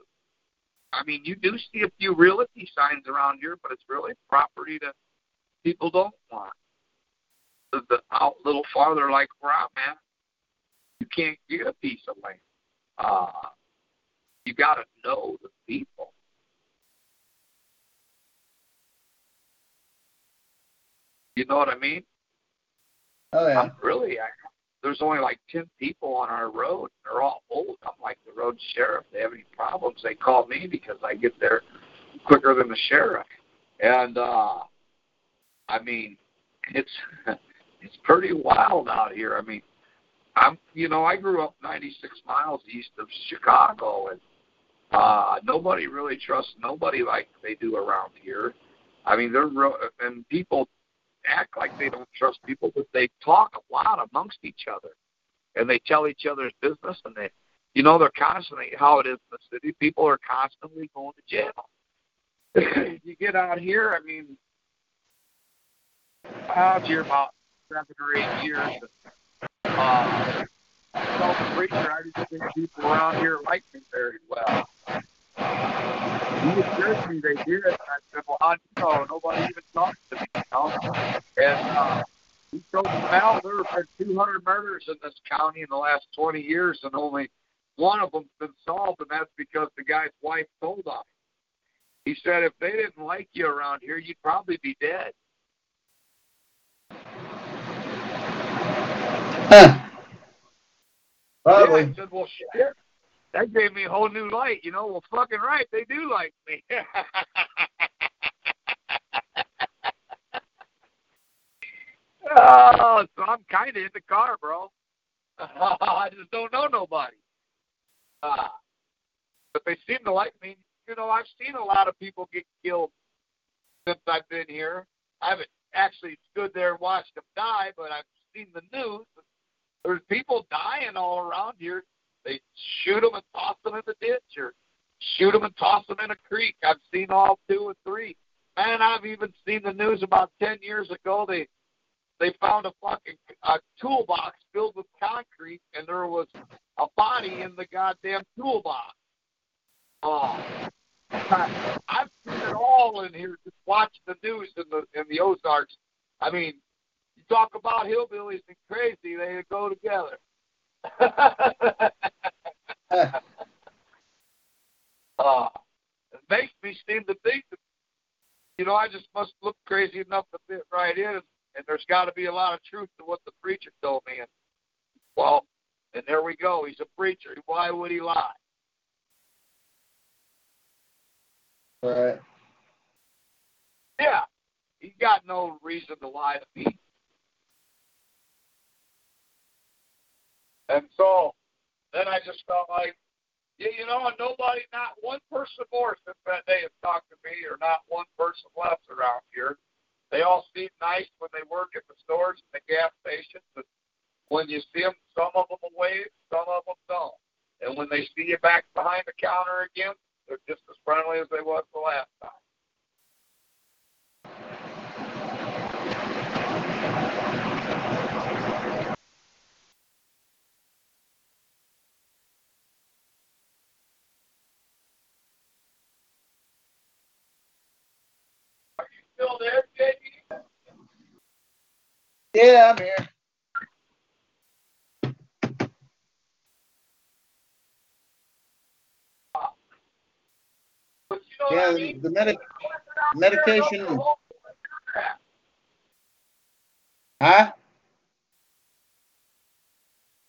I mean, you do see a few realty signs around here, but it's really property that people don't want. The, the out a little farther, like where I'm at, you can't get a piece of land. Uh, you got to know the people. You know what I mean? Oh yeah. I'm really, I, there's only like 10 people on our road. They're all old. I'm like the road sheriff. If they have any problems, they call me because I get there quicker than the sheriff. And, uh, I mean, it's, it's pretty wild out here. I mean, I'm, you know, I grew up 96 miles east of Chicago and, uh, nobody really trusts nobody like they do around here. I mean, they're real, and people act like they don't trust people, but they talk a lot amongst each other, and they tell each other's business, and they, you know, they're constantly how it is in the city. People are constantly going to jail. you get out here, I mean, out here about seven or eight years. Uh, so the preacher, I just think people around here like me very well. He assured me they did. I said, well, how do you know? Nobody even talks to me. You know? And uh, he told me, Mal, there have been 200 murders in this county in the last 20 years, and only one of them's been solved, and that's because the guy's wife told on him. He said, if they didn't like you around here, you'd probably be dead. Huh. Yeah, Probably. I said, well, shit. That gave me a whole new light. You know, well, fucking right, they do like me. oh, so I'm kind of in the car, bro. I just don't know nobody. Uh, but they seem to like me. You know, I've seen a lot of people get killed since I've been here. I haven't actually stood there and watched them die, but I've seen the news. There's people dying all around here. They shoot them and toss them in the ditch, or shoot them and toss them in a creek. I've seen all two and three. Man, I've even seen the news about ten years ago. They they found a fucking a toolbox filled with concrete, and there was a body in the goddamn toolbox. Oh, I've seen it all in here. Just watching the news in the in the Ozarks. I mean, talk about hillbillies and crazy, they go together. uh, it makes me seem to think that, you know, I just must look crazy enough to fit right in, and, and there's got to be a lot of truth to what the preacher told me. And, well, and there we go. He's a preacher. Why would he lie? Right. Yeah, he's got no reason to lie to me. And so then I just felt like, yeah, you know, nobody, not one person more since that day has talked to me, or not one person less around here. They all seem nice when they work at the stores and the gas stations. And when you see them, some of them will wave, some of them don't. And when they see you back behind the counter again, they're just as friendly as they was the last time. Still there, JD? Yeah, I'm here. You know Yeah, I mean? the medic medication. Huh?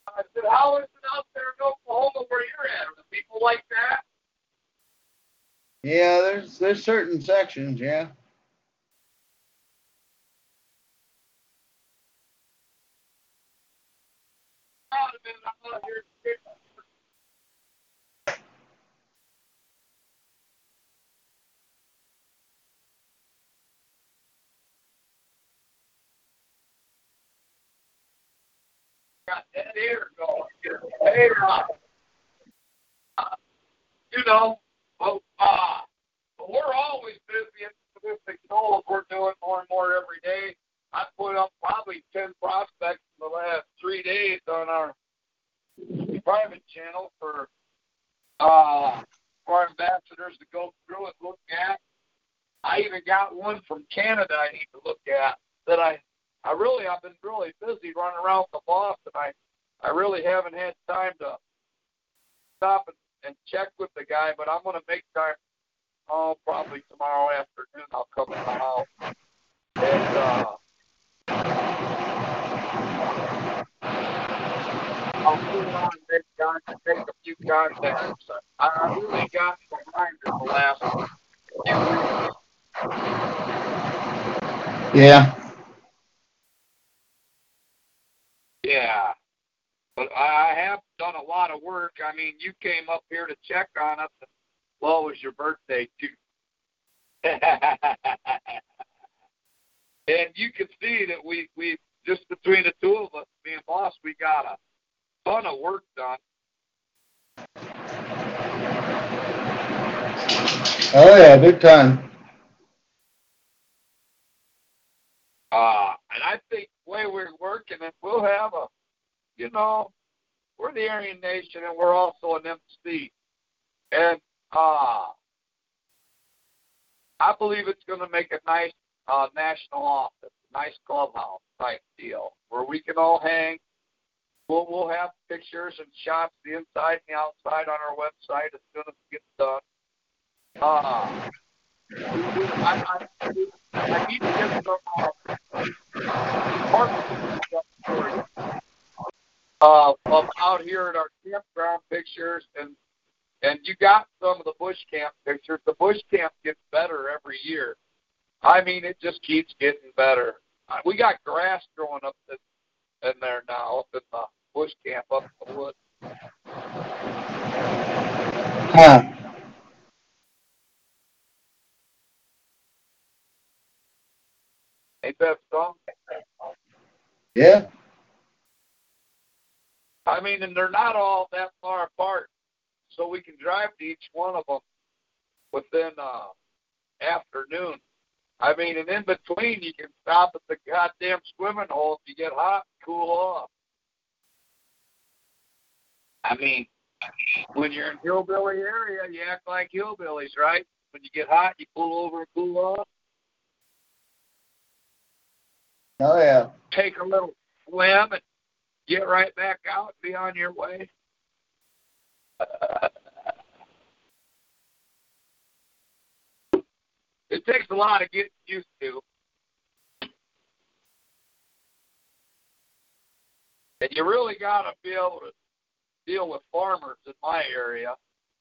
I said, how is it out there in Oklahoma where you're at? Are the people like that? Yeah, there's there's certain sections, yeah. Out of it, I'm out here. Got that air going. You know, well, uh, we're always busy in Pacific Knolls. We're doing more and more every day. I put up probably 10 prospects in the last three days on our private channel for uh, for ambassadors to go through and look at. I even got one from Canada I need to look at that I I really I've been really busy running around with the boss and I I really haven't had time to stop and, and check with the guy, but I'm gonna make time oh probably tomorrow afternoon I'll come in the house. And uh A few contacts. I, really got behind in the last few weeks. Yeah. Yeah. But I have done a lot of work. I mean, you came up here to check on us. And, well, was your birthday, too. and you can see that we, we, just between the two of us, me and boss, we got a ton of work done. Oh yeah, big time. Uh, and I think the way we're working it, we'll have a, you know, we're the Aryan Nation and we're also an MC. And uh, I believe it's going to make a nice uh, national office, nice clubhouse type deal where we can all hang. We'll, we'll have pictures and shots the inside and the outside on our website as soon as it gets done. Uh, I, I, I need to get some uh, uh, of out here at our campground pictures, and and you got some of the bush camp pictures. The bush camp gets better every year. I mean, it just keeps getting better. Uh, We got grass growing up in, in there now, up in the bush camp up in the woods. Huh. Ain't that something? Yeah. I mean, and they're not all that far apart, so we can drive to each one of them within uh afternoon. I mean, and in between, you can stop at the goddamn swimming hole if you get hot, cool off. I mean, when you're in hillbilly area, you act like hillbillies, right? When you get hot, you pull over and cool off. Oh yeah. Take a little swim and get right back out, and be on your way. it takes a lot of getting used to. And you really got to be able to deal with farmers in my area.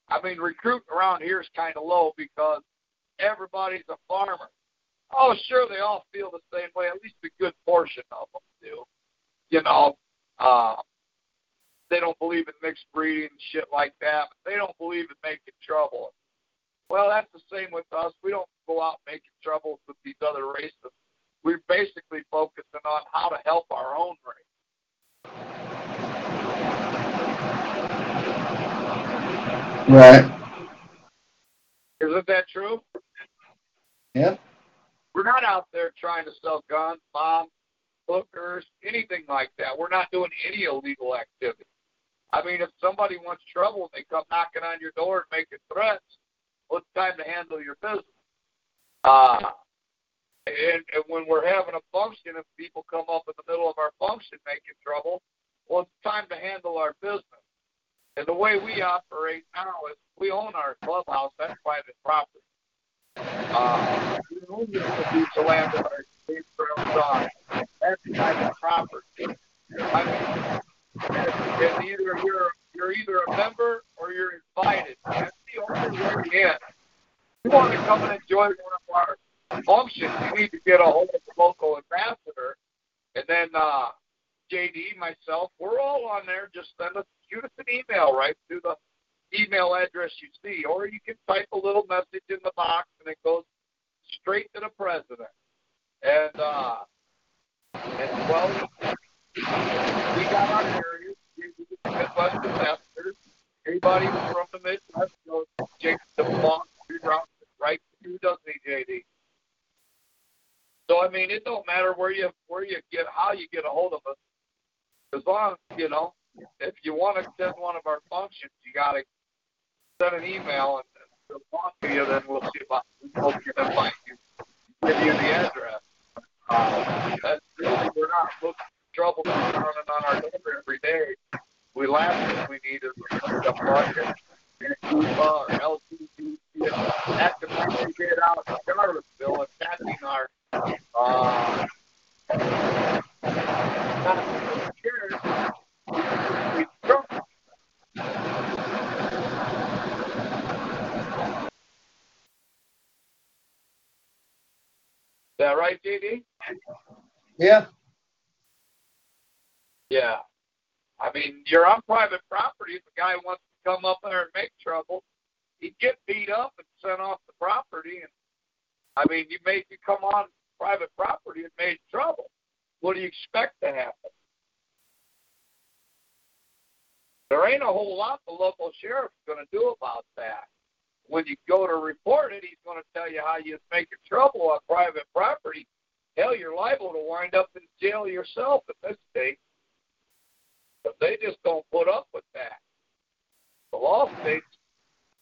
I mean, recruiting around here is kind of low because everybody's a farmer. Oh, sure, they all feel the same way. At least a good portion of them do. You know, uh, they don't believe in mixed breeding and shit like that. But they don't believe in making trouble. Well, that's the same with us. We don't go out making trouble with these other races. We're basically focusing on how to help our own race. Right. Isn't that true? Yeah. We're not out there trying to sell guns, bombs, hookers, anything like that. We're not doing any illegal activity. I mean, if somebody wants trouble and they come knocking on your door and making threats, well, it's time to handle your business. Uh, and, and when we're having a function, if people come up in the middle of our function making trouble, well, it's time to handle our business. And the way we operate now is we own our clubhouse. That's private property. Uh, we own this piece of land that our state grounds on. That's private property. I mean, and, either you're you're either a member or you're invited. That's the only way in. If you want to come and enjoy one of our functions, you need to get a hold of the local ambassador, and then uh, JD, myself, we're all on there. Just send us, shoot us an email right to the email address you see, or you can type a little message in the box, and it goes straight to the president. And uh, and well, we got our areas. We, we Midwest ambassadors. Anybody from the Midwest knows Jake the Blanc, right to doesn't he, JD? So I mean, it don't matter where you where you get how you get a hold of us. As long you know, if you want to attend one of our functions, you got to send an email and, and we'll talk to you. Then we'll see about we'll can invite you, give you the address. Uh, that's really we're not looking trouble running on our door every day. We last thing we need is a bucket. Antifa or LGBT actively get out of Charlottesville attacking our uh, Is that right, JD? Yeah. Yeah. I mean, you're on private property. If a guy wants to come up there and make trouble, he'd get beat up and sent off the property. And I mean, you made you come on private property and made trouble. What do you expect to happen? There ain't a whole lot the local sheriff's going to do about that. When you go to report it, he's going to tell you how you're making trouble on private property. Hell, you're liable to wind up in jail yourself in this state. But they just don't put up with that. The law states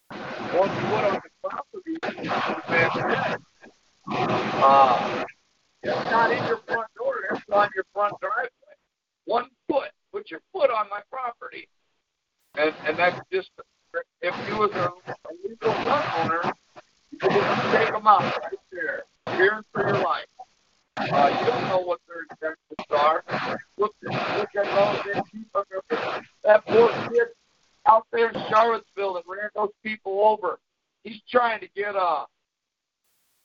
once you put on the property, it's uh, it's not in your front door, it's on your front driveway. One foot, put your foot on my property. And and that's just if you was a, a legal gun owner, you could take them out right there, fearing for your life. Uh, you don't know what their intentions are. Look, look at those people. That poor kid out there in Charlottesville that ran those people over. He's trying to get a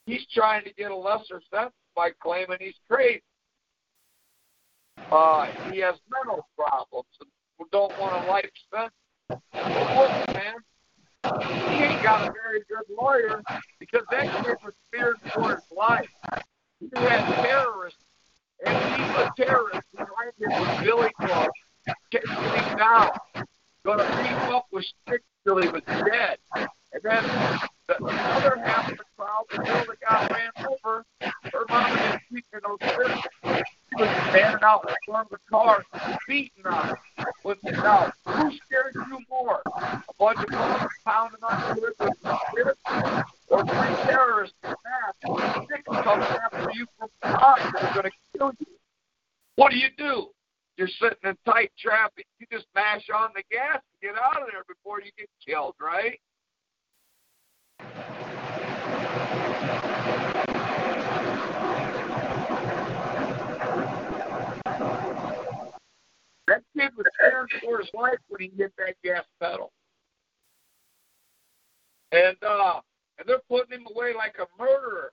he's trying to get a lesser sentence by claiming he's crazy. Uh, he has mental problems and don't want a life sentence. Well, man, he ain't got a very good lawyer because that kid was feared for his life. He had terrorists, and he's a terrorist behind him with Billy Club, chasing him down, gonna beat up with sticks till he was dead. And then the other half of the crowd, the girl that got ran over, her mom was speaking those sticks. She was standing out in front of the car, beating on her. With now, who scares you more? A bunch of bullets pounding on you with spirits, or three terrorists in mask, sticks coming after you from behind that are going to kill you? What do you do? You're sitting in tight traffic. You just mash on the gas and get out of there before you get killed, right? That kid was scared for his life when he hit that gas pedal. And uh and they're putting him away like a murderer.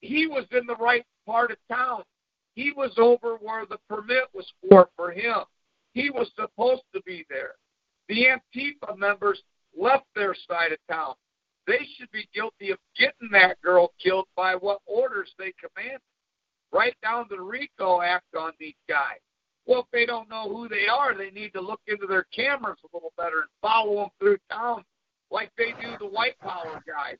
He was in the right part of town. He was over where the permit was for for him. He was supposed to be there. The Antifa members left their side of town. They should be guilty of getting that girl killed by what orders they commanded. Right down the RICO Act on these guys. Well, if they don't know who they are, they need to look into their cameras a little better and follow them through town like they do the white power guys.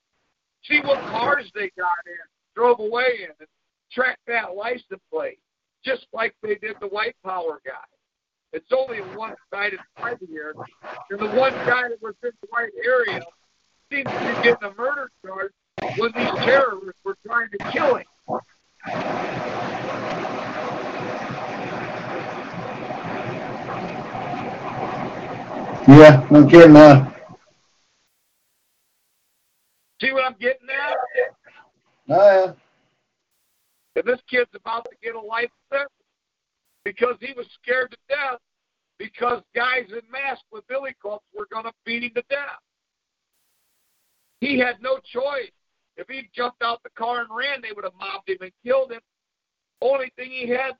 See what cars they got in, drove away in, and track that license plate, just like they did the white power guy. It's only a one-sided fight here, and the one guy that was in the right area seems to getting a murder charge when these terrorists were trying to kill him. Yeah, I'm kidding, huh? See what I'm getting at? Oh, yeah. And this kid's about to get a life sentence because he was scared to death because guys in masks with billy clubs were going to beat him to death. He had no choice. If he jumped out the car and ran, they would have mobbed him and killed him. Only thing he had,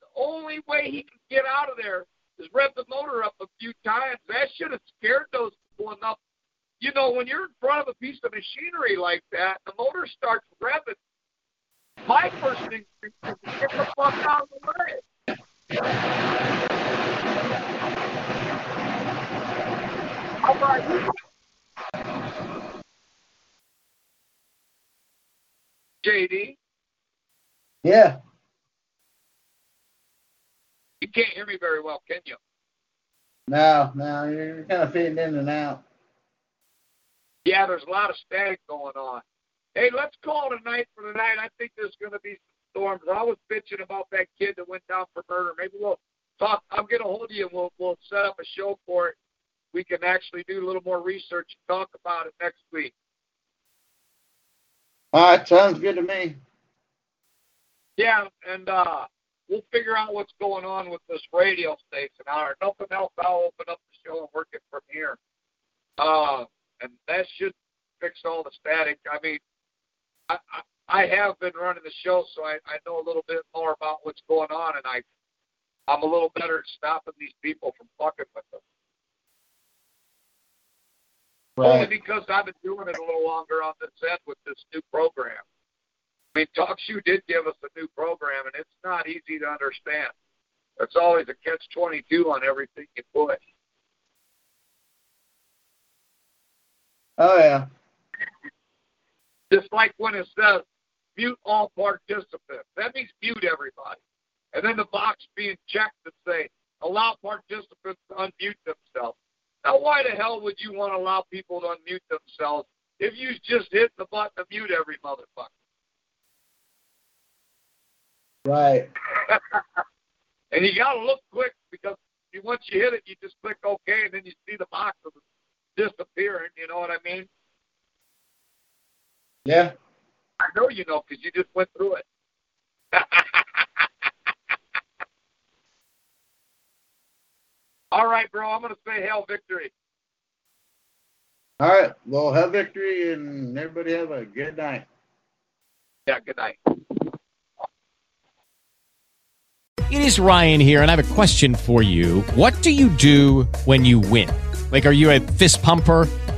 the only way he could get out of there is rev the motor up a few times. That should have scared those people enough. You know, when you're in front of a piece of machinery like that, the motor starts revving. My first instinct is to get the fuck out of the way. How about you? JD, Yeah. you can't hear me very well, can you? No, no, you're kind of fitting in and out. Yeah, there's a lot of static going on. Hey, let's call it a night for the night. I think there's going to be some storms. I was bitching about that kid that went down for murder. Maybe we'll talk. I'll get a hold of you and we'll we'll set up a show for it. We can actually do a little more research and talk about it next week. All right, sounds good to me. Yeah, and uh, we'll figure out what's going on with this radio station. Or nothing else, I'll open up the show and work it from here. Uh, and that should fix all the static. I mean, I, I, I have been running the show, so I, I know a little bit more about what's going on, and I, I'm a little better at stopping these people from fucking with them. Only because I've been doing it a little longer on this end with this new program. I mean, TalkShoe did give us a new program, and it's not easy to understand. It's always a catch-22 on everything you put. Oh, yeah. Just like when it says mute all participants. That means mute everybody. And then the box being checked to say allow participants to unmute themselves. Now, why the hell would you want to allow people to unmute themselves if you just hit the button to mute every motherfucker? Right. and you got to look quick because you, once you hit it, you just click OK, and then you see the box of disappearing. You know what I mean? Yeah. I know you know because you just went through it. All right, bro. I'm going to say hell victory. All right. Well, have victory and everybody have a good night. Yeah, good night. It is Ryan here, and I have a question for you. What do you do when you win? Like, are you a fist pumper?